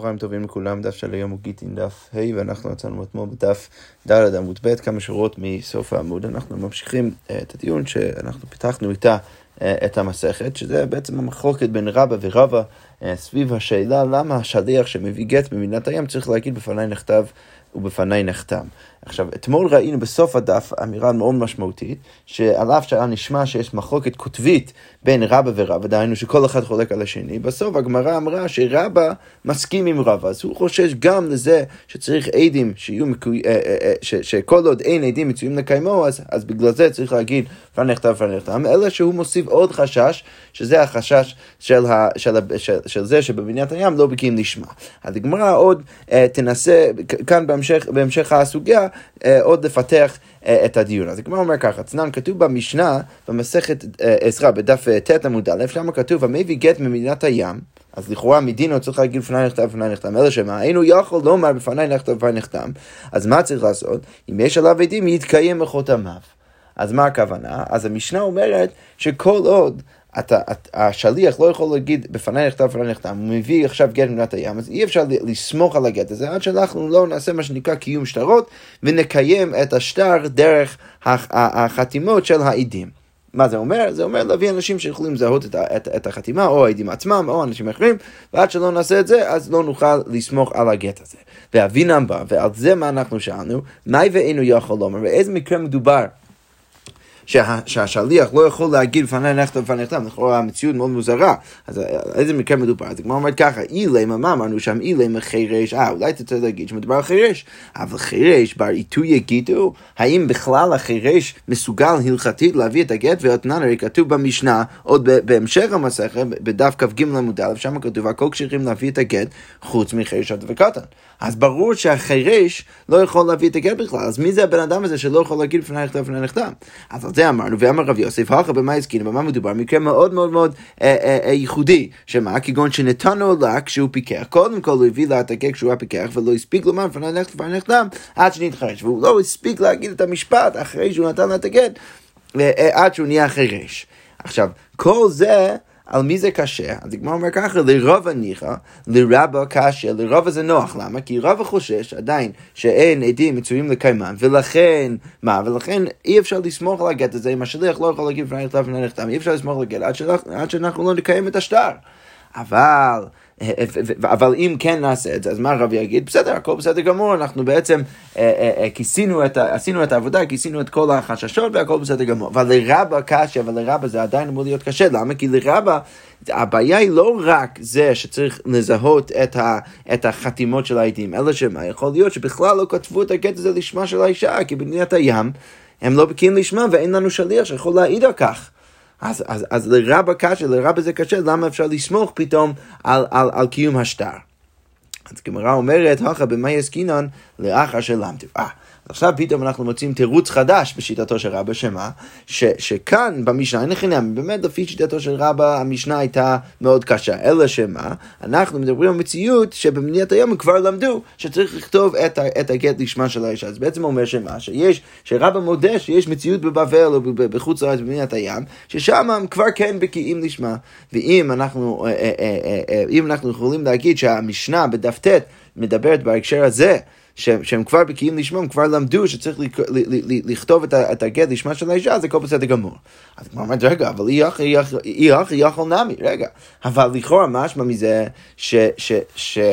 צהריים טובים לכולם, דף של היום הוא גיטין דף ה' ואנחנו יצאנו אתמול בדף ד' עמוד ב', כמה שורות מסוף העמוד. אנחנו ממשיכים uh, את הדיון שאנחנו פיתחנו איתה uh, את המסכת, שזה בעצם המחלוקת בין רבא ורבא uh, סביב השאלה למה השליח שמביא גט במדינת הים צריך להגיד בפניי נכתב ובפניי נחתם. עכשיו, אתמול ראינו בסוף הדף אמירה מאוד משמעותית, שעל אף שהיה נשמע שיש מחלוקת קוטבית בין רבא ורבא, דהיינו שכל אחד חולק על השני, בסוף הגמרא אמרה שרבא מסכים עם רבא, אז הוא חושש גם לזה שצריך עדים שיהיו מקוי... אה, אה, אה. שכל עוד אין עדים מצויים לקיימו, אז, אז בגלל זה צריך להגיד פן נכתב פן נחתם, אלא שהוא מוסיף עוד חשש, שזה החשש של, ה... של, ה... של... של זה שבבניית הים לא בקיאים לשמה. אז הגמרא עוד תנסה, כאן בהמשך, בהמשך הסוגיה, אה, עוד לפתח אה, את הדיון. אז הגמרא אומר ככה, צנן כתוב במשנה, במסכת אה, עזרא, בדף ט' עמוד א', שם כתוב, המביא גט ממדינת הים, אז לכאורה מדינו צריך להגיד בפני נחתם בפני נחתם, אלא שמה, אינו יכול לומר בפני נחתם בפני נחתם, אז מה צריך לעשות? אם יש עליו עדים, יתקיים בחותמיו. אז מה הכוונה? אז המשנה אומרת שכל עוד אתה, אתה, השליח לא יכול להגיד בפניי נכתב בפניי נכתב, הוא מביא עכשיו גט ממדינת הים, אז אי אפשר לסמוך על הגט הזה עד שאנחנו לא נעשה מה שנקרא קיום שטרות ונקיים את השטר דרך החתימות של העדים. מה זה אומר? זה אומר להביא אנשים שיכולים לזהות את, את, את החתימה, או העדים עצמם, או אנשים אחרים, ועד שלא נעשה את זה, אז לא נוכל לסמוך על הגט הזה. ואבינם בא, ועל זה מה אנחנו שאלנו, מהי ואינו יכול לומר, באיזה מקרה מדובר? שה, שהשליח לא יכול להגיד לפני נכתב לפני נכתב, לכאורה המציאות מאוד מוזרה. אז איזה מקרה מדובר? אז הגמרא אומרת ככה, אילמה, מה אמרנו שם? אילמה חירש, אה, אולי תצא להגיד שמדובר על חירש, אבל חירש בר עיתוי יגידו, האם בכלל החירש מסוגל הלכתית להביא את הגט ואתנן, הרי כתוב במשנה, עוד בהמשך המסכת, בדף כ"ג עמוד א', שם כתוב, הכל כשרים להביא את הגט, חוץ מחירש וקטן. אז ברור שהחירש לא יכול להביא את הגט בכלל, אז מי זה הבן אדם הזה שלא יכול להגיד לפני נכתב לפני נכתב? אז זה אמרנו, ואמר רב יוסף, הלכה במה הזכינו, במה מדובר? מקרה מאוד מאוד מאוד אה, אה, אה, ייחודי, שמה? כגון שנתנו לה כשהוא פיקח. קודם כל הוא הביא לה את הגט כשהוא היה פיקח, ולא הספיק לומר לפני נכתב לפני נכתב, עד שנתחרש. והוא לא הספיק להגיד את המשפט אחרי שהוא נתן לה את הגט, עד שהוא נהיה חירש. עכשיו, כל זה... על מי זה קשה? אז הגמרא אומר ככה, לרוב הניחא, לרבה קשה, לרבה זה נוח, למה? כי רבה חושש עדיין שאין עדים מצויים לקיימן, ולכן, מה? ולכן אי אפשר לסמוך על הגט הזה, אם השליח לא יכול להגיד לפני נכתב לפני נכתב, אי אפשר לסמוך על הגט עד שאנחנו לא נקיים את השטר. אבל... אבל אם כן נעשה את זה, אז מה הרב יגיד? בסדר, הכל בסדר גמור, אנחנו בעצם אה, אה, אה, כיסינו את, עשינו את העבודה, כיסינו את כל החששות והכל בסדר גמור. אבל לרבה קשה, אבל לרבה זה עדיין אמור להיות קשה, למה? כי לרבה, הבעיה היא לא רק זה שצריך לזהות את, ה, את החתימות של העדים, אלא שמה, יכול להיות שבכלל לא כתבו את הקטע הזה לשמה של האישה, כי במדינת הים הם לא בקיאים לשמה ואין לנו שליח שיכול להעיד על כך. אז, אז, אז לרבה קשה, לרבה זה קשה, למה אפשר לסמוך פתאום על, על, על קיום השטר? אז גמרא אומרת, הכה במאי עסקינן לאחר שלמדו. אה, עכשיו פתאום אנחנו מוצאים תירוץ חדש בשיטתו של רבא, שמה? ש, שכאן במשנה, אין חינם, באמת לפי שיטתו של רבא המשנה הייתה מאוד קשה, אלא שמה? אנחנו מדברים על מציאות שבמדינת היום הם כבר למדו שצריך לכתוב את, את הגט לשמה של האישה. אז בעצם אומר שמה? שיש, שרבא מודה שיש מציאות בבבל או בחוץ לארץ במדינת הים, ששם הם כבר כן בקיאים לשמה. ואם אנחנו, אה, אה, אה, אם אנחנו יכולים להגיד שהמשנה בדף ט' מדברת בהקשר הזה, שהם, שהם כבר בקיאים לשמם, כבר למדו שצריך לכתוב את הגט לשמה של האישה, זה הכל בסדר גמור. אז כמו אומרת, רגע, אבל אי הכי יכול נמי, רגע. אבל לכאורה משמע מזה שאם...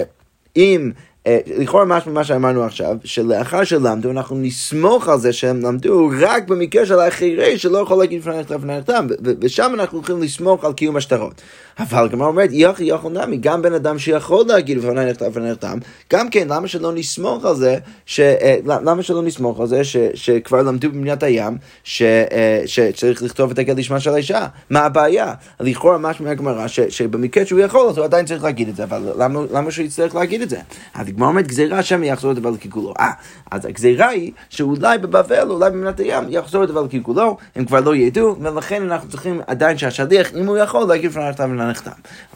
אה, לכאורה משהו ממה שאמרנו עכשיו, שלאחר שלמדו, אנחנו נסמוך על זה שהם למדו רק במקרה של החירי שלא יכול להגיד לפני נכתב לפני נכתב, ושם אנחנו הולכים לסמוך על קיום השטרות. אבל הגמרא אומרת, יחי יכול נמי, גם בן אדם שיכול להגיד לפני נכתב לפני נכתב, גם כן, למה שלא נסמוך על זה, ש, אה, למה שלא נסמוך על זה ש, שכבר למדו במדינת הים, ש, אה, שצריך לכתוב את הגל לשמה של האישה? מה הבעיה? לכאורה משהו מהגמרא, שבמקרה שהוא יכול, אז הוא עדיין צריך להגיד את זה, אבל למה, למה שהוא יצטרך להגיד את זה? הגמרא אומרת גזירה שם יחזור את דבר לכיכולו. אה, אז הגזירה היא שאולי בבבל, אולי במדינת הים, יחזור את דבר לכיכולו, הם כבר לא ידעו, ולכן אנחנו צריכים עדיין שהשליח, אם הוא יכול, להגיד לפני נכתב ולנחתם.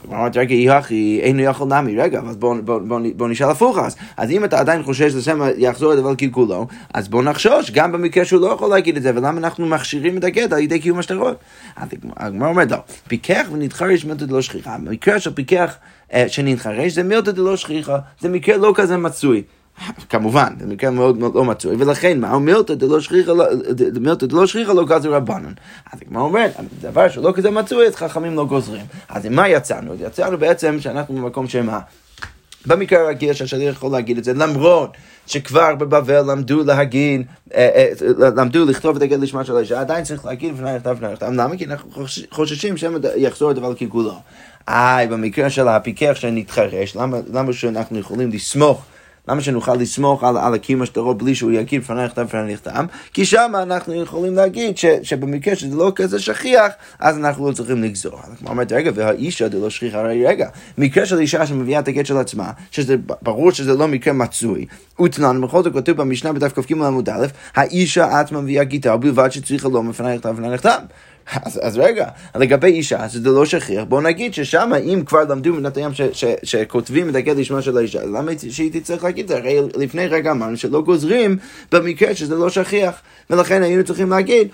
אמרתי, רגע, יחי, אינו יכול נמי, רגע, אז בוא, בוא, בוא, בוא נשאל הפוך אז. אז אם אתה עדיין חושש לשם יחזור את דבר לכיכולו, אז בוא נחשוש, גם במקרה שהוא לא יכול להגיד את זה, ולמה אנחנו מכשירים את הגט על ידי קיום השטרות? הגמרא אומרת, לא, פיקח ונדחר יש מתוד לא שכיחה. במקרה של פיקח שנתחרש, זה מילתא דלא שכיחה, זה מקרה לא כזה מצוי. כמובן, זה מקרה מאוד מאוד לא מצוי, ולכן מה, מילתא דלא שכיחה לא- שכיחה לא גזר רבנן. אז כמו אומרת, דבר שלא כזה מצוי, אז חכמים לא גוזרים. אז עם מה יצאנו? יצאנו בעצם שאנחנו במקום שמה. במקרה הרגיל שהשליח יכול להגיד את זה, למרות שכבר בבבל למדו להגיד, אה, אה, למדו לכתוב את הגד לשמה של האישה, עדיין צריך להגיד לפני נכתב לפני נכתב. למה? כי אנחנו חוששים שמא יחזור הדבר ככולו. איי, במקרה של הפיקח שנתחרש, למה, למה שאנחנו יכולים לסמוך למה שנוכל לסמוך על, על הקיום שטרו בלי שהוא יגיד לפני נכתב לפני נכתב? כי שם אנחנו יכולים להגיד ש, שבמקרה שזה לא כזה שכיח, אז אנחנו לא צריכים לגזור. כמו אומרת, רגע, והאישה לא שכיחה, הרי רגע, מקרה של אישה שמביאה את הגט של עצמה, שזה ברור שזה לא מקרה מצוי, ותנן, בכל זאת כתוב במשנה בדף כ"ג עמוד א', האישה עצמה מביאה גיטה, ובלבד שצריכה לא מפני נכתב לפני נכתב. אז, אז רגע, לגבי אישה, שזה לא שכיח, בוא נגיד ששם, אם כבר למדו מנת הים שכותבים את הגט לשמה של האישה, למה שהיא תצטרך להגיד את זה? הרי לפני רגע אמרנו שלא גוזרים במקרה שזה לא שכיח, ולכן היינו צריכים להגיד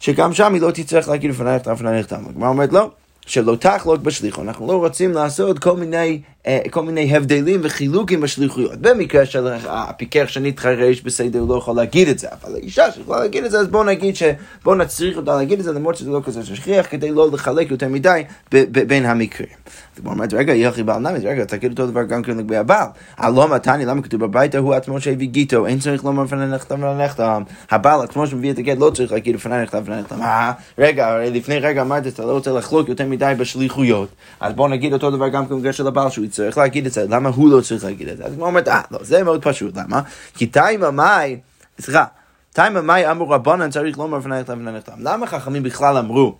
שגם שם היא לא תצטרך להגיד לפנייך לפנייך תם. הגמרא אומרת לא. שלא תחלוק בשליחו. אנחנו לא רוצים לעשות כל מיני, כל מיני הבדלים וחילוקים בשליחויות. במקרה של הפיקח שנתחרש בסדר, לא יכול להגיד את זה, אבל האישה שיכולה להגיד את זה, אז בואו נגיד ש... בואו נצריך אותה להגיד את זה, למרות שזה לא כזה שכיח, כדי לא לחלק יותר מדי בין המקרים. אז הוא אומרת, רגע, יחי בעל נמי, רגע, תגיד אותו דבר גם כן לגבי הבעל. הלא מתני, למה כתוב בביתה הוא עצמו שהביא גיטו, אין צריך לומר לפני נכתב ולנכתב. הבעל עצמו שמביא את הגט לא צריך להגיד לפני נכתב ולנכתב. אה, רגע, לפני רגע אמרת, אתה לא רוצה לחלוק יותר מדי בשליחויות, אז בואו נגיד אותו דבר גם במקרה של הבעל, שהוא יצטרך להגיד את זה, למה הוא לא צריך להגיד את זה? אז הוא אומר, אה, לא, זה מאוד פשוט, למה? כי תימא מאי, סליחה, תימא מאי אמרו רבנן צריך לומר לפני נכתב ולנכתב. למה חכמים בכלל אמרו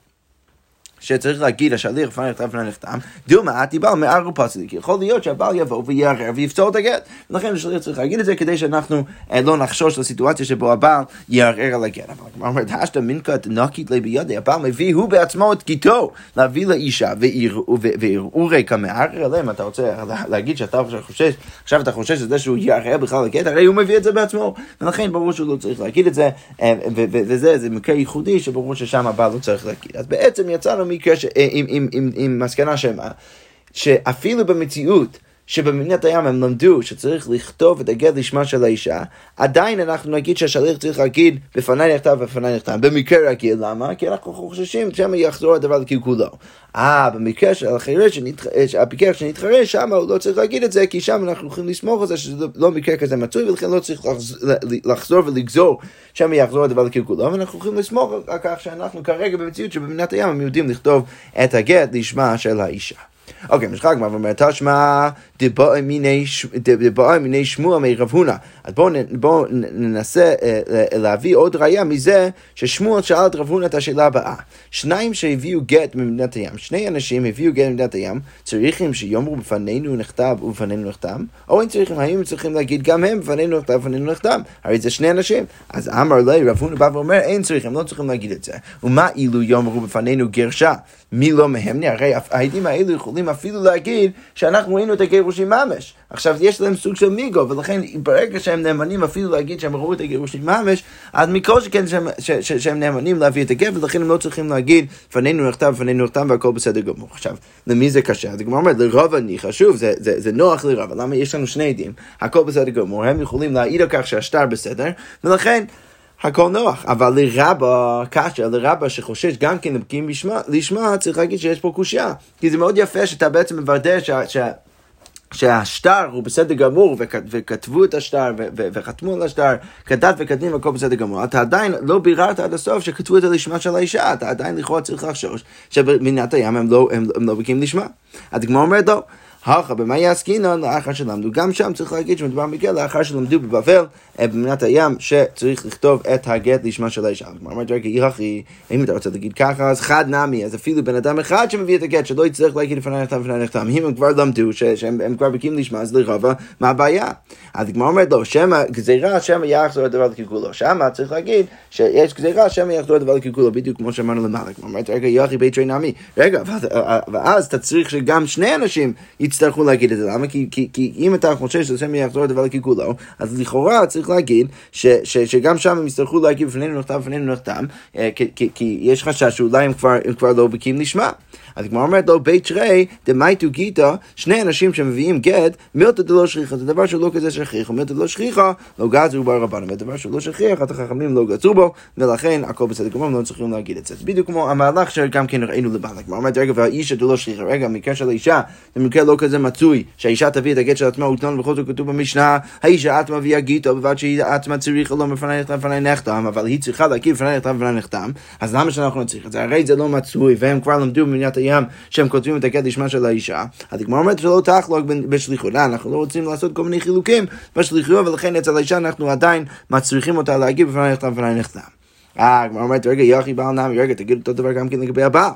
שצריך להגיד השליח לפני נכתב לפני נחתם, דילמה עתי בעל מערער פסלי, כי יכול להיות שהבעל יבוא ויערער ויפתור את הגט. ולכן השליח צריך להגיד את זה כדי שאנחנו אה, לא נחשוש לסיטואציה שבו הבעל יערער על הגט. אבל כמו אומרת, השתא מינקה נקית לי בידי, הבעל מביא הוא בעצמו את גיתו להביא לאישה וערעורי כמערער עליהם, אתה רוצה להגיד שאתה חושש, עכשיו אתה חושש את שהוא יערער בכלל על הגט, הרי הוא מביא את זה בעצמו. ולכן ברור שהוא לא צריך להגיד את זה, אה, וזה מקרה ייחודי שברור ששם הבעל לא צריך להגיד. אז בעצם יצאנו מקרה ש... אה, עם, עם, עם, עם מסקנה שמה, שאפילו במציאות שבמדינת הים הם למדו שצריך לכתוב את הגט לשמה של האישה, עדיין אנחנו נגיד שהשליח צריך להגיד בפניי נכתב ובפניי נכתב. במקרה רגיל, למה? כי אנחנו חוששים שמא יחזור הדבר לקלקולו. אה, במקרה של החירש, הפיקח שנתחרש, שם הוא לא צריך להגיד את זה, כי שם אנחנו יכולים לסמוך על זה שזה לא מקרה כזה מצוי, ולכן לא צריך לחזור ולגזור שמא יחזור הדבר לקלקולו, ואנחנו יכולים לסמוך על כך שאנחנו כרגע במציאות שבמדינת הים הם יודעים לכתוב את הגט לשמה של האישה. אוקיי, משחק הגמרא ואומר, תשמע דבאי מיני שמוע מרב הונא. אז בואו ננסה אה, להביא עוד ראייה מזה ששמוע שאל את רב הונא את השאלה הבאה. שניים שהביאו גט ממדינת הים, שני אנשים הביאו גט ממדינת הים, צריכים שיאמרו בפנינו נכתב ובפנינו נכתב, או הם צריכים, האם צריכים להגיד גם הם בפנינו נכתב ובפנינו נכתב? הרי זה שני אנשים. אז אמר לי, רב הונא בא ואומר, אין צריכים, לא צריכים להגיד את זה. ומה אילו יאמרו בפנינו גרשה? מי לא מהם? הרי העדים האלו יכולים אפילו להגיד שאנחנו ראינו את הגירושים ממש. עכשיו, יש להם סוג של מיגו, ולכן ברגע שהם נאמנים אפילו להגיד שהם ראו את הגירושים ממש, אז מכל שכן שהם, ש, ש, שהם נאמנים להביא את הגר, ולכן הם לא צריכים להגיד, פנינו נכתב, פנינו נכתב, והכל בסדר גמור. עכשיו, למי זה קשה? אז הגמרא אומרת, לרוב הניחא, שוב, זה, זה, זה נוח לרוב, למה יש לנו שני עדים, הכל בסדר גמור, הם יכולים להעיד על כך שהשטר בסדר, ולכן... הכל נוח, אבל לרבה, קשה, לרבה שחושש גם כן לבקיאים לשמה, צריך להגיד שיש פה קושייה. כי זה מאוד יפה שאתה בעצם מוודא שה... שה שהשטר הוא בסדר גמור, וכתבו את השטר, וחתמו על השטר, כדת וכדין והכל בסדר גמור. אתה עדיין לא ביררת עד הסוף שכתבו את זה לשמה של האישה, אתה עדיין לכאורה צריך לחשוש שבמדינת הים הם לא, הם, לא בקיאים לשמה. אז הגמרא אומרת לא. הכה במה יעסקינן לאחר שלמדו. גם שם צריך להגיד שמדובר במקרה לאחר שלמדו בבבל, אה, במדינת הים, שצריך לכתוב את הגט לשמה של האישה. כלומר, אומרת רגע, יחי, אם אתה רוצה להגיד ככה, אז חד נמי, אז אפילו בן אדם אחד שמביא את הגט, שלא יצטרך להגיד לפני נכתב לפני נכתב, אם הם כבר למדו, שהם כבר בקיאים לשמה, אז לרבה, מה הבעיה? אז הגמרא אומרת לו, שמא גזירה, שמא יחזור הדבר לקלקולו. שמה צריך להגיד שיש גזירה, שמא יחזור הדבר לקלקולו, בדיוק כמו שאמרנו למעלה. כלומר, אומרת, רגע, יחי בית נמי. רגע, ואז אתה צריך שגם שני אנשים יצטרכו להגיד את זה. למה? כי, כי, כי אם אתה חושב שזה שמא יחזור הדבר לקלקולו, אז לכאורה צריך להגיד ש, ש, שגם שם הם יצטרכו להגיד בפנינו נחתם, בפנינו נחתם, אה, כי, כי, כי יש חשש שאולי הם כבר, הם כבר לא בקיאים לשמה. אז הגמרא אומרת לו, בית שרי, דמייטו גיתא, שני אנשים שמביאים גט, מילתא דלא שכיחא, זה דבר שלא כזה שכיח, ומילתא דלא שכיחא, לא גזרו ברבנו, ודבר שלא שכיח, את החכמים לא גזרו בו, ולכן הכל בסדר גמור, לא צריכים להגיד את זה. בדיוק כמו המהלך שגם כן ראינו לבעל. הגמרא אומרת, רגע, והאישה דלא שכיחא, רגע, במקרה של האישה, זה במקרה לא כזה מצוי, שהאישה תביא את הגט של עצמה ותנון, בכל זאת כתוב במשנה, האישה את מביאה גיטו, בלבד שהיא עצמה צריכה לא מפני נחתם בפני נחתם, אבל היא צריכה להכיר בפני נחתם בפני נחתם, אז למה שאנחנו נצריך את זה? הרי זה לא מצוי, והם כבר למדו במדינת הים שהם כותבים את הגט לשמה של האישה, אז הגמרא אומרת שלא תחלוק בשליחות, אנחנו לא רוצים לעשות כל מיני חילוקים בשליחיות, ולכן אצל האישה אנחנו עדיין מצריכים אותה להגיב בפני נחתם בפני נחתם. אה, הגמרא אומרת, רגע, יחי בעל נמי, רגע, תגיד אותו דבר גם כן לגבי הבעל.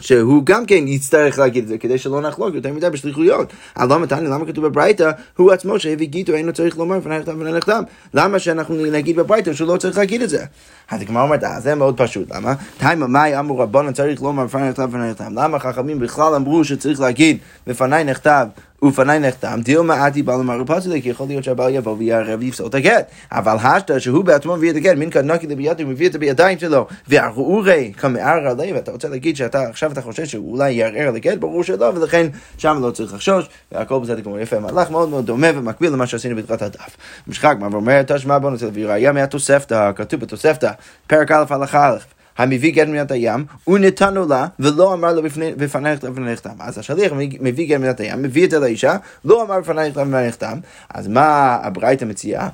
שהוא גם כן יצטרך להגיד את זה כדי שלא נחלוק יותר מדי בשליחויות. על לא מתני, למה כתוב בברייתא, הוא עצמו שהביא גיטו אינו צריך לומר לפני נכתב ולפני נכתב. למה שאנחנו נגיד בברייתא שהוא לא צריך להגיד את זה? אז הגמרא אומרת, אה, זה מאוד פשוט, למה? תימא מאי אמרו רבנן צריך לומר לפני נכתב ולפני נכתב. למה חכמים בכלל אמרו שצריך להגיד בפניי נכתב ופניי נחתם, דילמה עתי בעל אמר פסולי, כי יכול להיות שהבעל יבוא ויערב ויפסול את הגט. אבל השתא שהוא בעצמו מביא את הגט, מין כנקי לבידו, הוא מביא את זה בידיים שלו, והרעורי כמערער עליי, ואתה רוצה להגיד שאתה עכשיו אתה חושש שהוא אולי יערער על הגט, ברור שלא, ולכן שם לא צריך לחשוש, והכל בסדר כמו יפה, מהלך מאוד מאוד דומה ומקביל למה שעשינו בתחילת הדף. משחק, מה ואומר, תשמע בוא נצא להביא ראייה מהתוספתא, כתוב בתוספתא, פרק א' הלכה א'. המביא גט מדינת הים, הוא נתנו לה, ולא אמר לו בפנייך נחתם. אז השליח מביא גט מדינת הים, מביא את זה לאישה, לא אמר בפנייך נחתם. אז מה הברייתא מציעה?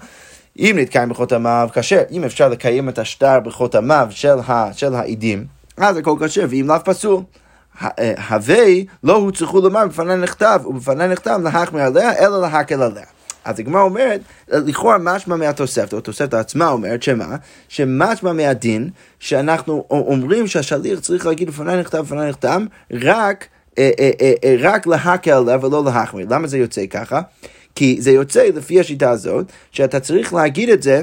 אם נתקיים בחותמיו כשר, אם אפשר לקיים את השטר בחותמיו של, ה, של העדים, אז הכל כשר, ואם לאו פסול. הווי לא הוצרכו לומר בפני נכתב ובפני נכתב להחמיר עליה אלא להקל עליה. אז הגמרא אומרת, לכאורה משמע מהתוספתא, התוספתא עצמה אומרת שמה? שמשמע מהדין, שאנחנו אומרים שהשליח צריך להגיד לפני נכתב לפני נכתב, רק, אה, אה, אה, רק להקל עליה ולא להחמיר. למה זה יוצא ככה? כי זה יוצא לפי השיטה הזאת, שאתה צריך להגיד את זה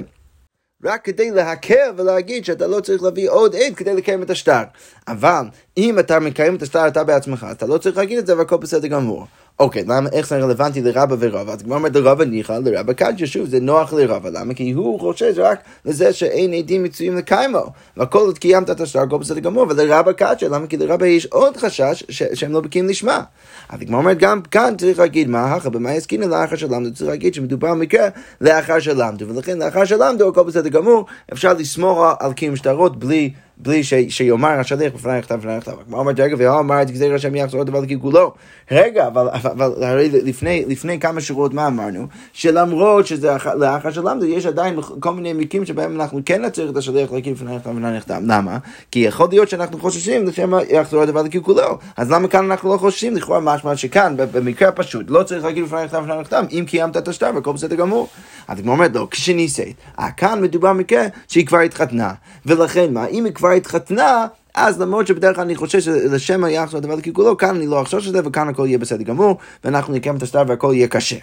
רק כדי להקל ולהגיד שאתה לא צריך להביא עוד עד כדי לקיים את השטר. אבל אם אתה מקיים את השטר אתה בעצמך, אתה לא צריך להגיד את זה והכל בסדר גמור. אוקיי, למה, איך זה רלוונטי לרבא ורבא? אז כבר אומרת לרבא ניחא, לרבא קדשא, שוב, זה נוח לרבא, למה? כי הוא חושש רק לזה שאין עדים מצויים לקיימו, והכל עוד קיימת את השטר, הכל בסדר גמור, ולרבא קדשא, למה? כי לרבא יש עוד חשש שהם לא בקיאים לשמה. אז כבר אומרת, גם כאן צריך להגיד, מה הכא במה יסכינו לאחר שלמדו, צריך להגיד שמדובר במקרה לאחר שלמדו, ולכן לאחר שלמדו, הכל בסדר גמור, אפשר לסמוך על קיום שטרות בלי... בלי ש, שיאמר השליח בפני נכתב בפני נכתב. כמו אמרת, רגע, והוא אמר את גזיר השם יחזור דבר לגלגולו. רגע, אבל, אבל הרי לפני, לפני כמה שורות מה אמרנו? שלמרות שזה לאחר שלמדו, יש עדיין כל מיני מקרים שבהם אנחנו כן נצטרך את השליח להקים בפני נכתב בפני נכתב. למה? כי יכול להיות שאנחנו חוששים לשם יחזור הדבר לגלגולו. אז למה כאן אנחנו לא חוששים? לכאורה משמע שכאן, במקרה פשוט, לא צריך להגיד בפני נכתב בפני נכתב, אם קיימת את השטר והכל בסדר גמור. אז כמו אומרת, לא, כשניסית. כאן מדובר במקרה שהיא כבר התחתנה. ולכן מה, אם היא כבר כבר התחתנה, אז למרות שבדרך כלל אני חושב שלשם היחס הדבר ככולו, כאן אני לא אחשוש את זה, וכאן הכל יהיה בסדר גמור, ואנחנו נקיים את השטר והכל יהיה כשר.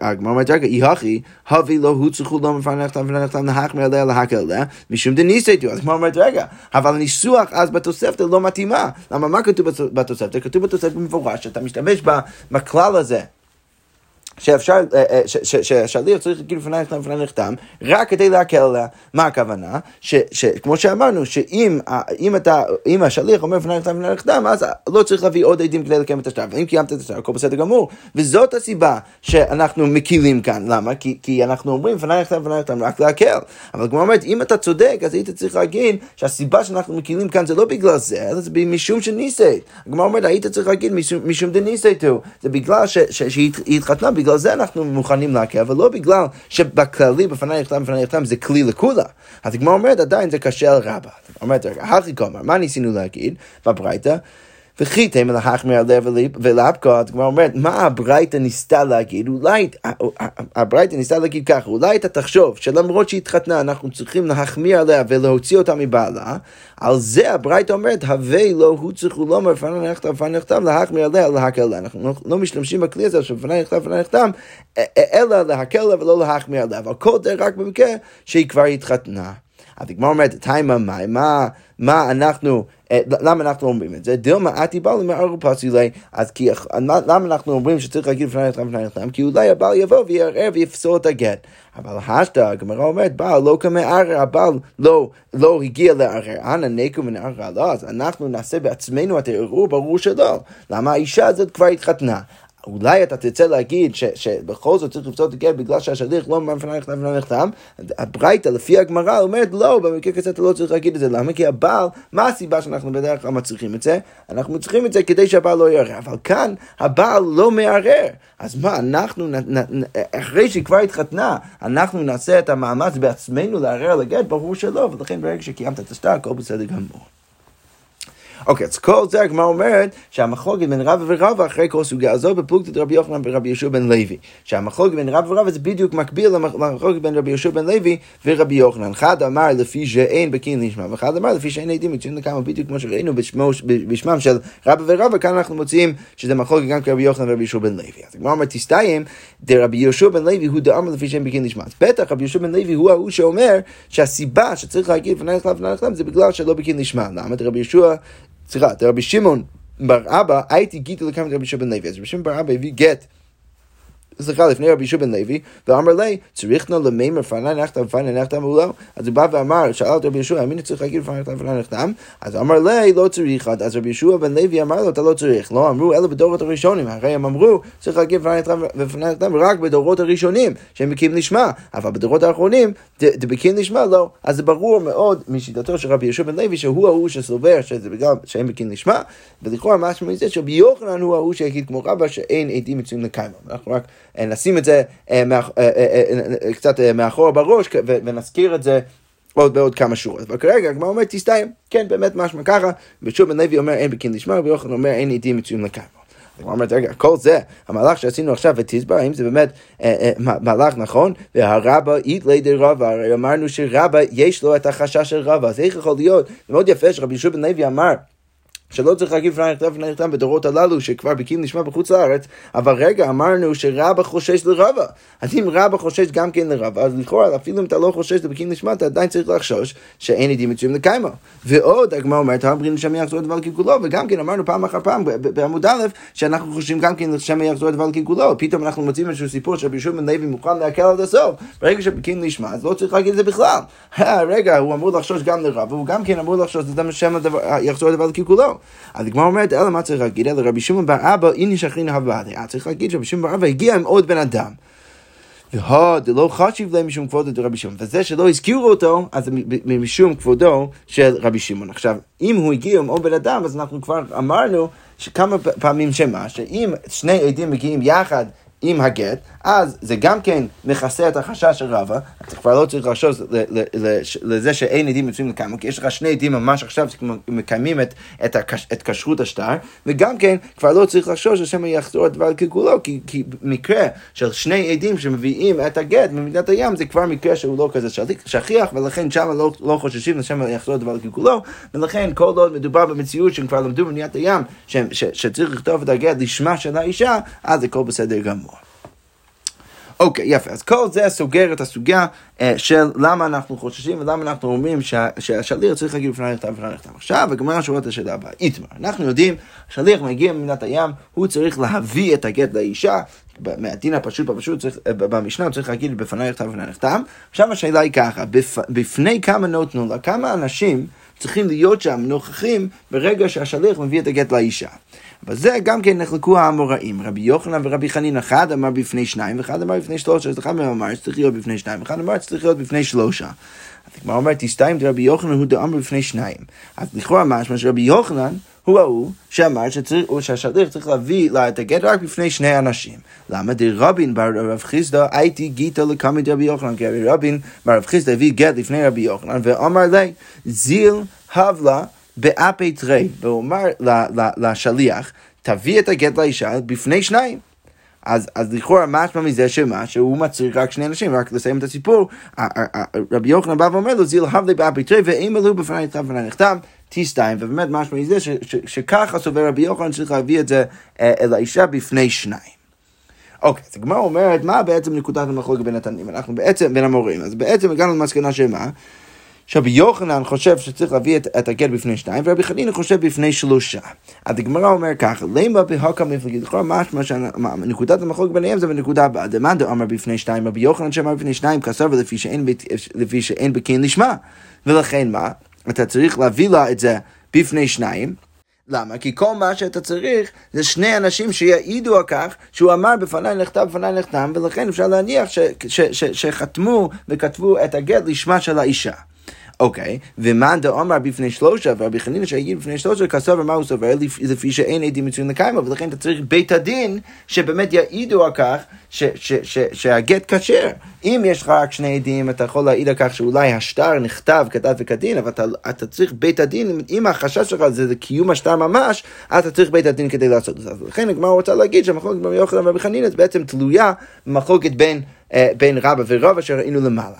הגמרא אומרת רגע, הכי, הביא לא הוצחו לא מפרנחתם ופרנחתם להחמיר עליה להקל עליה, משום דניסייתו. אז הגמרא אומרת רגע, אבל הניסוח אז בתוספתא לא מתאימה. למה מה כתוב בתוספתא? כתוב בתוספתא במפורש, שאתה משתמש בכלל הזה. שאפשר, אה, אה, שהשליח צריך להגיד לפני נחתם לפני נחתם, רק כדי להקל עליה. מה הכוונה? שכמו שאמרנו, שאם אתה, אם השליח אומר לפני נחתם לפני נחתם, אז לא צריך להביא עוד עדים כדי לקיים את השטר. ואם קיימת את השטר, הכל בסדר גמור. וזאת הסיבה שאנחנו מקילים כאן. למה? כי, אנחנו אומרים לפני נחתם לפני נחתם רק להקל. אבל כמו אומרת, אם אתה צודק, אז היית צריך להגיד שהסיבה שאנחנו מקילים כאן זה לא בגלל זה, אלא זה משום שניסית. הגמרא אומרת, היית צריך להגיד משום דניסייתו. זה בגלל שהיא התחתנה. בגלל זה אנחנו מוכנים להקל, ולא בגלל שבכללי בפני נכתב בפני נכתב זה כלי לכולה. אז הגמרא אומרת עדיין זה קשה על רבה. אומרת, הכי כלומר, מה ניסינו להגיד בברייתא? וכי תימא להחמיר על לב ולאפקות, כבר אומרת, מה הברייתא ניסתה להגיד? אולי, הברייתא ניסתה להגיד ככה, אולי אתה תחשוב שלמרות שהיא התחתנה, אנחנו צריכים להחמיר עליה ולהוציא אותה מבעלה, על זה הברייתא אומרת, הווי לא צריך לומר לפני נכתב, לפני נכתב, להחמיר עליה, להקל עליה. אנחנו לא, לא משתמשים בכלי הזה שלפני נכתב, לפני נכתב, אלא להקל עליה ולא להחמיר עליה, אבל כל זה רק במקרה שהיא כבר התחתנה. אז הגמרא אומרת, תימא מאי, מה, מה אנחנו, אה, למה אנחנו אומרים את זה? דילמה אתי בא למערער פסילי, אז כי, למה אנחנו אומרים שצריך להגיד לפני נכתם לפני נכתם? כי אולי הבעל יבוא ויערער ויפסול את הגט. אבל השתא, הגמרא אומרת, בעל לא כמערער, הבעל לא, לא הגיע לערער. אנא נקו ונערער לא, אז אנחנו נעשה בעצמנו את הערעור, ברור שלא. למה האישה הזאת כבר התחתנה? אולי אתה תרצה להגיד ש, שבכל זאת צריך לפסול את הגט בגלל שהשליח לא לפני נחתם ולא נחתם, הברייתא לפי הגמרא אומרת לא, במקרה כזה אתה לא צריך להגיד את זה, למה? כי הבעל, מה הסיבה שאנחנו בדרך כלל מצריכים את זה? אנחנו צריכים את זה כדי שהבעל לא יערער, אבל כאן הבעל לא מערער, אז מה, אנחנו, נ, נ, אחרי שהיא כבר התחתנה, אנחנו נעשה את המאמץ בעצמנו לערער על הגט? ברור שלא, ולכן ברגע שקיימת את השטר, הכל בסדר גמור. אוקיי, אז כל זה הגמרא אומרת שהמחלוקת בין רבא ורבא אחרי כל סוגיה הזו בפלוגתא רבי יוחנן ורבי יהושע בן לוי. שהמחלוקת בין רבא ורבא זה בדיוק מקביל למחלוקת בין רבי יהושע בן לוי ורבי יוחנן. אחד אמר לפי שאין בקין לשמה, ואחד אמר לפי שאין עדים מקצועין לכמה, בדיוק כמו שראינו בשמם של רבא ורבא, כאן אנחנו מוצאים שזה מחלוקת גם כרבי יוחנן ורבי יהושע בן לוי. אז הגמרא אומרת תסתיים, דרבי יהושע בן לוי הוא דאמר לפי שאין בקין לשמה. אז בטח רבי יהושע בן לוי הוא ההוא שאומר שהסיבה שצריך להגיד לפני נחלם זה בגלל שלא בקין לשמה. למה דרבי יהושע סליחה, רבי שמעון בר אבא, הייתי גיטו לקמת רבי שמעון בן לוי. אז רבי שמעון בר אבא הביא גט. סליחה, לפני רבי יהושע לוי, ואמר לי, צריך נא למימר פנה נחתם ופנה נחתם או לא? אז הוא בא ואמר, שאל את רבי יהושע, האמין צריך להגיד פנה נחתם ופנה נחתם? אז אמר לי, לא צריך, אז רבי יהושע בן לוי אמר לו, אתה לא צריך. לא אמרו, אלא בדורות הראשונים, הרי הם אמרו, צריך להגיד פנה נחתם ופנה נחתם רק בדורות הראשונים, שהם בקיאים לשמה, אבל בדורות האחרונים, דבקיאים לשמה לא. אז זה ברור מאוד משיטתו של רבי יהושע בן לוי, שהוא ההוא שסובר שזה בגלל שהם בקיאים לשמה, ולכאורה משהו מזה שרבי יוחנן הוא ההוא שיגיד כמו רבא שאין עדים מצויים לקיימם. אנחנו רק נשים את זה אה, אה, קצת מאחורה בראש ונזכיר את זה עוד בעוד כמה שורות. אבל כרגע הגמרא אומרת תסתיים, כן באמת משמע ככה, ושוב בן לוי אומר אין בקין לשמה, ויוחנן אומר אין עדים מצויים לקיימו. הגמרא אומרת, רגע, כל זה, המהלך שעשינו עכשיו ותסבר, האם זה באמת אה, אה, מהלך נכון? והרבא אית לידי רבא, הרי אמרנו שרבא יש לו את החשש של רבא, אז איך יכול להיות? זה מאוד יפה שרבי יהושע בן לוי אמר שלא צריך להגיד לפני נכתב לפני נכתב בדורות הללו שכבר בקיאים נשמע בחוץ לארץ, אבל רגע אמרנו שרבא חושש לרבא. אז אם רבא חושש גם כן לרבא, אז לכאורה אפילו אם אתה לא חושש לבקיאים נשמע, אתה עדיין צריך לחשוש שאין עדים מצויים לקיימה. ועוד הגמרא אומרת, אמרים שמא יחזור דבר כגולו, וגם כן אמרנו פעם אחר פעם בעמוד א', שאנחנו חושבים גם כן שמא יחזור דבר כגולו. פתאום אנחנו מוצאים איזשהו סיפור שרבי יהושע בן לוי מוכן להקל עד הסוף. ברגע שבקיאים נשמע, אז לא צריך להגיד את זה בכלל. רגע, הוא אמור לחשוש גם לרבא, הוא גם כן אמור לחשוש שמא יחזור דבר כגולו. אז הגמרא אומרת, אלא מה צריך להגיד? אלא רבי שמעון בר אבא, הנה שכרין הבעדי. צריך להגיד שרבי שמעון בר אבא הגיע עם עוד בן אדם. והא דלא חשיב להם משום כבודו דרבי שמעון. וזה שלא הזכירו אותו, אז משום כבודו של רבי שמעון. עכשיו, אם הוא הגיע עם עוד בן אדם, אז אנחנו כבר אמרנו שכמה פעמים שמה, שאם שני עדים מגיעים יחד עם הגט, אז זה גם כן מכסה את החשש של רבא, אתה כבר לא צריך לחשוב לזה שאין עדים יוצאים לקיימו, כי יש לך שני עדים ממש עכשיו שמקיימים את, את, הקש, את כשרות השטר, וגם כן כבר לא צריך לחשוב ששם יחזור הדבר ככולו, כי, כי מקרה של שני עדים שמביאים את הגט ממדינת הים, זה כבר מקרה שהוא לא כזה שכיח, ולכן שם לא, לא חוששים לשם יחזור הדבר ככולו, ולכן כל עוד מדובר במציאות שהם כבר למדו במדינת הים, ש, ש, שצריך לכתוב את הגט לשמה של האישה, אז הכל בסדר גמור. אוקיי, יפה. אז כל זה סוגר את הסוגיה אה, של למה אנחנו חוששים ולמה אנחנו אומרים שה, שהשליח צריך להגיד לפני נכתב ולפני נכתב. עכשיו, הגמרא שואלת את השאלה הבאה. איתמר, אנחנו יודעים, השליח מגיע ממדינת הים, הוא צריך להביא את הגט לאישה. מהדין הפשוט בפשוט, צריך, אה, במשנה צריך להגיד בפני נכתב ולפני נכתב. עכשיו השאלה היא ככה, בפ, בפני כמה נותנו לה, כמה אנשים צריכים להיות שם נוכחים ברגע שהשליח מביא את הגט לאישה. בזה גם כן נחלקו האמוראים. רבי יוחנן ורבי חנין, אחד אמר בפני שניים, ואחד אמר בפני שלושה, אז אחד אמר שצריך להיות בפני שניים, ואחד אמר שצריך להיות בפני שלושה. אז הגמרא אומרת, תסתיים רבי יוחנן הוא דאמר בפני שניים. אז לכאורה משמע שרבי יוחנן הוא ההוא שאמר שצריך, שהשליח צריך להביא לה את הגט רק בפני שני אנשים. למה דרבין בר רב חיסדא הייתי גיתא לקמי דרבי יוחנן, כי רבין בר רב חיסדא הביא גט לפני רבי יוחנן ואמר לי זיל הבלה באפי תרי, והוא אמר לשליח, תביא את הגט לאישה בפני שניים. אז, אז לכאורה משמע מזה שמה, שהוא מצריך רק שני אנשים, רק לסיים את הסיפור, רבי יוחנן בא ואומר לו, זיל הבלי באפי תרי, ואם עלו בפני נכתב ופני נכתב, T2, ובאמת משמע מזה שככה סובר רבי יוחנן צריך להביא את זה אה, אל האישה בפני שניים. אוקיי, אז הגמרא אומרת, מה בעצם נקודת המחלוקת בין התנים? אנחנו בעצם, בין המורים, אז בעצם הגענו למסקנה שמה? שרבי יוחנן חושב שצריך להביא את, את הגט בפני שניים, ורבי חנינא חושב בפני שלושה. אז הגמרא אומר ככה, למה בהוקא מפלגית? לכאורה משמע שנקודת המחלוקת ביניהם זה בנקודה הבאה. דמאן דאמר בפני שניים, רבי יוחנן שאמר בפני שניים כסר ולפי שאין, בקין לשמה. ולכן מה? אתה צריך להביא לה את זה בפני שניים. למה? כי כל מה שאתה צריך זה שני אנשים שיעידו על כך שהוא אמר בפניי נכתב בפניי נחתם, ולכן אפשר להניח ש, ש, ש, שחתמו וכתבו את הגט לשמה של האישה. אוקיי, ומאן דאמר בפני שלושה, ורבי חנינא שיגיד בפני שלושה, כסובר מה הוא סובר, לפי שאין עדים מצויים לקיימה, ולכן אתה צריך בית הדין שבאמת יעידו על כך שהגט כשר. אם יש לך רק שני עדים, אתה יכול להעיד על כך שאולי השטר נכתב כדת וכדין, אבל אתה, אתה צריך בית הדין, אם החשש שלך זה קיום השטר ממש, אז אתה צריך בית הדין כדי לעשות את זה. לכן הגמרא רוצה להגיד שהמחלוקת בין יוחנן ורבי חנינא זה בעצם תלויה במחלוקת בין, אה, בין רבא ורבא שראינו למעלה.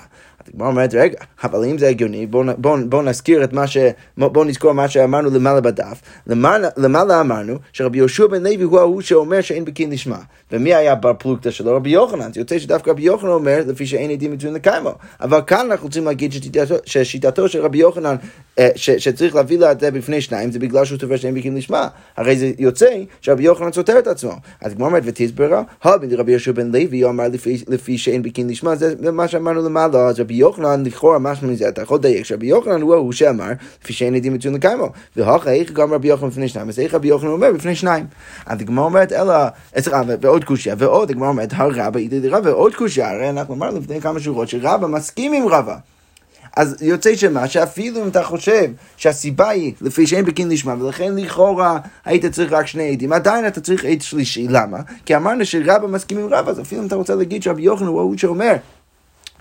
הגמרא אומרת, רגע, אבל אם זה הגיוני, בואו בוא, בוא נזכיר את מה ש... בואו נזכור מה שאמרנו למעלה בדף. למעלה, למעלה אמרנו שרבי יהושע בן לוי הוא ההוא שאומר שאין בקין לשמה. ומי היה בר פלוגתא שלו? רבי יוחנן. זה יוצא שדווקא רבי יוחנן אומר, לפי שאין עדים מצוין לקיימו. אבל כאן אנחנו רוצים להגיד ששיטתו, ששיטתו של רבי יוחנן, אה, ש, שצריך להביא לה את זה בפני שניים, זה בגלל שהוא סובר שאין בקין לשמה. הרי זה יוצא שרבי יוחנן סותר את עצמו. אז הגמרא אומרת, ותסברה, רבי יהושע בן לוי אמר לפי, לפי שאין בקין לשמה, זה מה שאמרנו למעלה. אז רבי יוחנן, לכאורה משהו מזה, אתה יכול לדייק שרבי יוחנן הוא ההוא שאמר, לפי שאין עדים מצוין לקיימו. והוכא איך גם רבי יוחנן בפני שניים, אז איך רבי יוחנן אומר בפני שניים. אז הגמרא אומרת, אלא, סליחה, ועוד קושיה, ועוד, הגמרא אומרת, הרבה איתי דרבה, ועוד קושיה, הרי אנחנו אמרנו לפני כמה שורות שרבה מסכים עם רבה. אז יוצא שמה, שאפילו אם אתה חושב שהסיבה היא לפי שאין בקין לשמה, ולכן לכאורה היית צריך רק שני עדים, עדיין אתה צריך עד שלישי, למה? כי אמרנו שרבא מסכים עם רבא, אז אפילו אם אתה רוצה להגיד שרבי יוחנן הוא ההוא שאומר,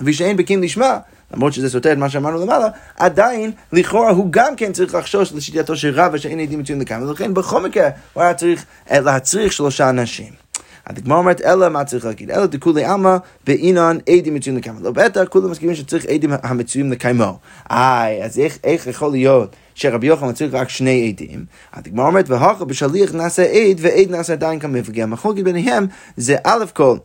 ושאין בקין לשמה, למרות שזה סותר את מה שאמרנו למעלה, עדיין, לכאורה הוא גם כן צריך לחשוש לשיטתו של רבא שאין עדים מצויים לכאן, ולכן בכל מקרה הוא היה צריך להצריך שלושה אנשים. הגמרא אומרת, אלא מה צריך להגיד? אלא דכולי עלמא באינן עדים מצויים לקיימו. לא בטח, כולם מסכימים שצריך עדים המצויים לקיימו. איי, אז איך, איך יכול להיות שרבי יוחנן צריך רק שני עדים? הגמרא אומרת, והכה בשליח נעשה עד, ועד נעשה עדיין כמפגע. המחלוקת ביניהם זה א' כל.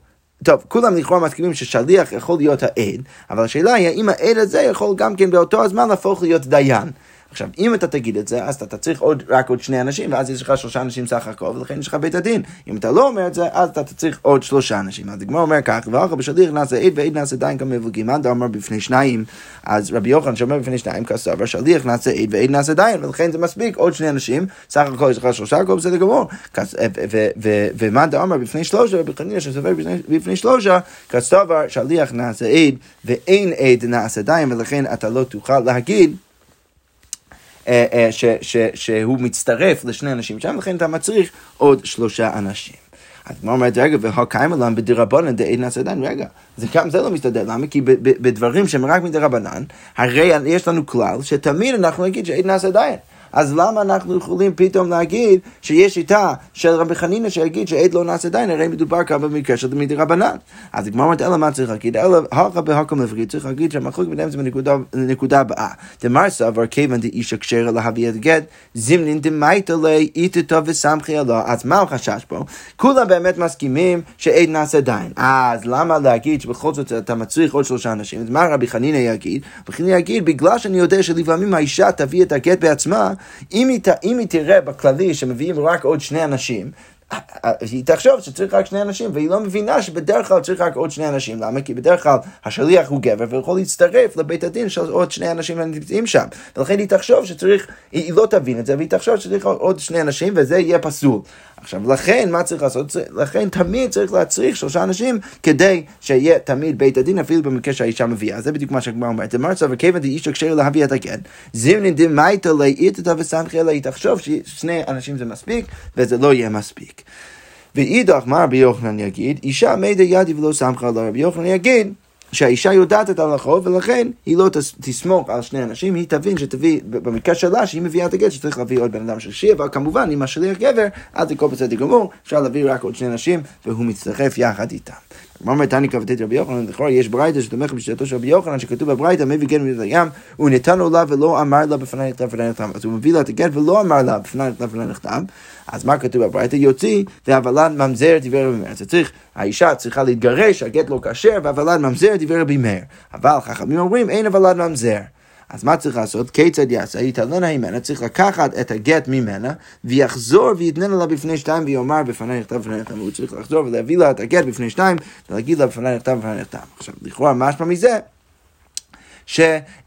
טוב, כולם לכאורה מסכימים ששליח יכול להיות העד, אבל השאלה היא האם העד הזה יכול גם כן באותו הזמן להפוך להיות דיין. עכשיו, אם אתה תגיד את זה, אז אתה צריך עוד, רק עוד שני אנשים, ואז יש לך שלושה אנשים סך הכל, ולכן יש לך בית הדין. אם אתה לא אומר את זה, אז אתה צריך עוד שלושה אנשים. אז הגמרא אומר כך, ואחר בשליח נעשה עד ועד נעשה דיין כמבוגים, אתה אומר בפני שניים? אז רבי יוחנן שאומר בפני שניים כסבר, שליח נעשה עד ועד נעשה דיין, ולכן זה מספיק, עוד שני אנשים, סך הכל יש לך שלושה, הכל בסדר גמור. ומה אומר בפני שלושה, רבי חנינא שסובר בפני שלושה, כסבר, שליח נעשה עד ואין עד נעשה דיין, ולכן אתה לא תוכל להגיד ש, ש, שהוא מצטרף לשני אנשים שם, לכן אתה מצריך עוד שלושה אנשים. אז מה אומרת, רגע, והקיים עליהם בדרבנן דאין עדיין, רגע, זה גם זה לא מסתדר, למה? כי בדברים שהם רק מדרבנן, הרי יש לנו כלל שתמיד אנחנו נגיד שאין עדיין. אז למה אנחנו יכולים פתאום להגיד שיש שיטה של רבי חנינא שיגיד שעד לא נעשה דיין, הרי מדובר כאן במקרה של תלמידי רבנן. אז הגמרא אומרת, אלא מה צריך להגיד? אלא הלכה בהקום לפריד, צריך להגיד שהמחלוק ביניהם זה בנקודה הבאה. דמר סבר כיוון דאיש הקשר להביא את גט, זימנין דמייתא לי איתתו וסמכי עלו. אז מה החשש פה? כולם באמת מסכימים שעד נעשה דיין. אז למה להגיד שבכל זאת אתה מצריך עוד שלושה אנשים? אז מה רבי חנינא יגיד? רבי חנינא יגיד, בגלל שאני יודע שלפעמים האישה תביא את הגט בעצמה, אם היא, אם היא תראה בכללי שמביאים רק עוד שני אנשים, היא תחשוב שצריך רק שני אנשים, והיא לא מבינה שבדרך כלל צריך רק עוד שני אנשים. למה? כי בדרך כלל השליח הוא גבר ויכול להצטרף לבית הדין של עוד שני אנשים שנמצאים שם. ולכן היא תחשוב שצריך, היא לא תבין את זה, והיא תחשוב שצריך עוד שני אנשים וזה יהיה פסול. עכשיו, לכן, מה צריך לעשות? לכן תמיד צריך להצריך שלושה אנשים כדי שיהיה תמיד בית הדין, אפילו במקרה שהאישה מביאה. זה בדיוק מה שהגמרא אומרת. אמר סבר כיוון דאיש הקשר להביא את הגט, זימנין דמייתא לאיתתא וסמכי אלא היא תחשוב ששני אנשים זה מספיק, וזה לא יהיה מספיק. ואידך, מה רבי יוחנן יגיד? אישה מידע ידי ולא סמכה עליו. רבי יוחנן יגיד שהאישה יודעת את ההלכות, ולכן היא לא תסמוך על שני אנשים, היא תבין שתביא, במקרה שלה, שהיא מביאה את הגט, שצריך להביא עוד בן אדם שלישי, אבל כמובן, אם השליח גבר, אז הכל בסדר גמור, אפשר להביא רק עוד שני אנשים, והוא מצטרף יחד איתם. מה אומר תני כבתת רבי יוחנן, לכאורה יש ברייתא שתומך בשיטתו של רבי יוחנן, שכתוב בברייתא, מביא גט מן הים, הוא נתנו לה ולא אמר לה בפני נחתם. אז הוא מביא לה את הגט ולא אמר לה בפני נחתם. אז מה כתוב בברייתא? יוציא והבלן ממזר דברי רבי מאיר. צריך, האישה צריכה להתגרש, הגט לא כשר, והבלן ממזר דברי רבי מאיר. אבל חכמים אומרים, אין הבלן ממזר. אז מה צריך לעשות? כיצד יעשה? יתעלנה ממנה, צריך לקחת את הגט ממנה, ויחזור ויתננה לה בפני שתיים, ויאמר בפני נכתב בפני נכתב. הוא צריך לחזור ולהביא לה את הגט בפני שתיים, ולהגיד לה בפני נכתב בפני נכתב. עכשיו, לכאורה, משמע מזה, ש,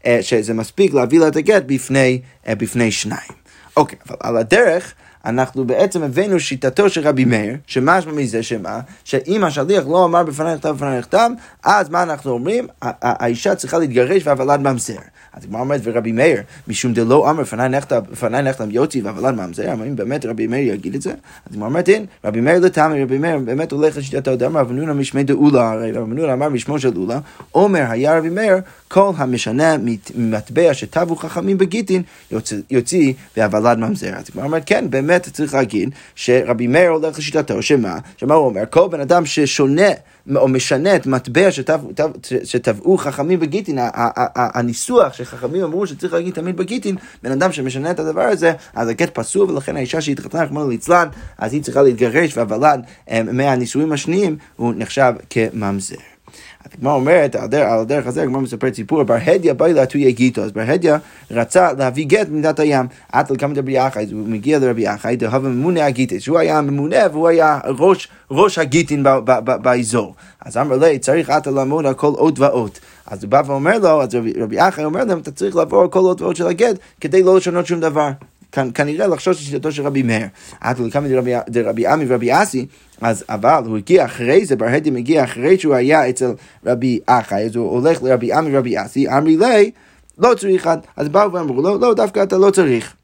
אה, שזה מספיק להביא לה את הגט בפני, אה, בפני שניים. אוקיי, אבל על הדרך, אנחנו בעצם הבאנו שיטתו של רבי מאיר, שמשמע מזה שמה? שאם השליח לא אמר בפני נכתב בפני נכתב, אז מה אנחנו אומרים? האישה צריכה להתגרש והוולד ממזר. אז הגמרא אומרת, ורבי מאיר, משום דלא אמר בפני נכתב יוציא והוולד ממזר, האם באמת רבי מאיר יגיד את זה? אז הגמרא אומרת, אין, רבי מאיר לטעמי, רבי מאיר באמת הולך לשיטתו, דאמר רבי נונה משמי דאולה, הרי רבי נונה אמר משמו של אולה, אומר היה רבי מאיר, כל המשנה ממטבע שטבו חכמים בגיטין, יוציא והוולד ממזר. אז הגמרא אומרת, כן, באמת צריך להגיד שרבי מאיר הולך לשיטתו, שמה? שמה הוא אומר? כל בן אדם ששונה או משנה את מטבע שטבעו חכמים בגיטין, הניסוח שחכמים אמרו שצריך להגיד תמיד בגיטין, בן אדם שמשנה את הדבר הזה, אז הגט פסול, ולכן האישה שהתחתנה, רחמנא ליצלן, אז היא צריכה להתגרש, והוולד אה, מהנישואים השניים הוא נחשב כממזר. הגמרא אומרת, על הדרך, הזה הגמרא מספרת סיפור, בר הדיא באי להטויה גיטו, אז בר הדיא רצה להביא גט ממידת הים, עד לכמה דרבי יחי, הוא מגיע לרבי יחי, דהבה ממונה הגיטי, שהוא היה הממונה והוא היה ראש, ראש הגיטין באזור. אז אמר לי, צריך אתה לעמוד על כל אות ואות. אז הוא בא ואומר לו, אז רבי, רבי יחי אומר להם, אתה צריך לעבור על כל אות ואות של הגט, כדי לא לשנות שום דבר. כנראה לחשוש לשיטתו של רבי מאיר. עד לכמה דרבי עמי ורבי אסי, אז אבל הוא הגיע אחרי זה, בר הדי מגיע אחרי שהוא היה אצל רבי אחי, אז הוא הולך לרבי עמי ורבי אסי, אמרי לי, לא צריך, אז באו ואמרו לו, לא, דווקא אתה לא צריך.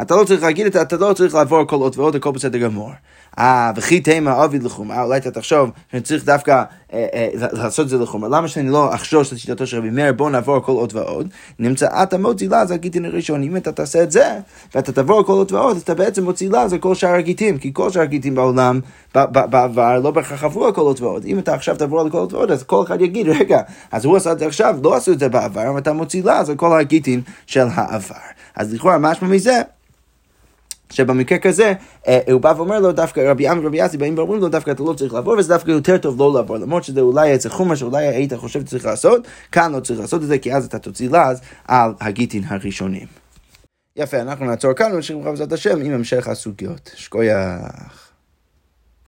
אתה לא צריך להגיד את זה, אתה לא צריך לעבור כל אות ועוד, הכל בסדר גמור. אה, וכי תימא עביד לחומרה, אולי אתה תחשוב שאני צריך דווקא אה, אה, לעשות את זה לחומרה. למה שאני לא אחשוש לשיטתו של רבי מאיר, בוא נעבור כל אות ועוד. נמצא אתה מוציא לה, זה הגיטין הראשון. אם אתה תעשה את זה, ואתה תעבור כל אות ועוד, אתה בעצם מוציא לה, זה כל שאר הגיטים. כי כל שאר הגיטים בעולם, בעבר, לא בהכרח עברו על כל אות ועוד. אם אתה עכשיו תעבור על כל אות ועוד, אז כל אחד יגיד, רגע, אז הוא עשה את זה עכשיו, לא עשו את זה בעבר, ואתה מוציא לה, זה כל הגיטין של העבר. אז לכאורה, משמע מזה, שבמקרה כזה, אה, הוא בא ואומר לו דווקא רבי עמי ורבי אסי באים ואומרים לו דווקא אתה לא צריך לעבור וזה דווקא יותר טוב לא לעבור למרות שזה אולי איזה חומר שאולי היית חושב שצריך לעשות, כאן לא צריך לעשות את זה כי אז אתה תוציא לעז על הגיטין הראשונים. יפה, אנחנו נעצור כאן ונמשיך בעזרת השם עם המשך הסוגיות. שכוייח.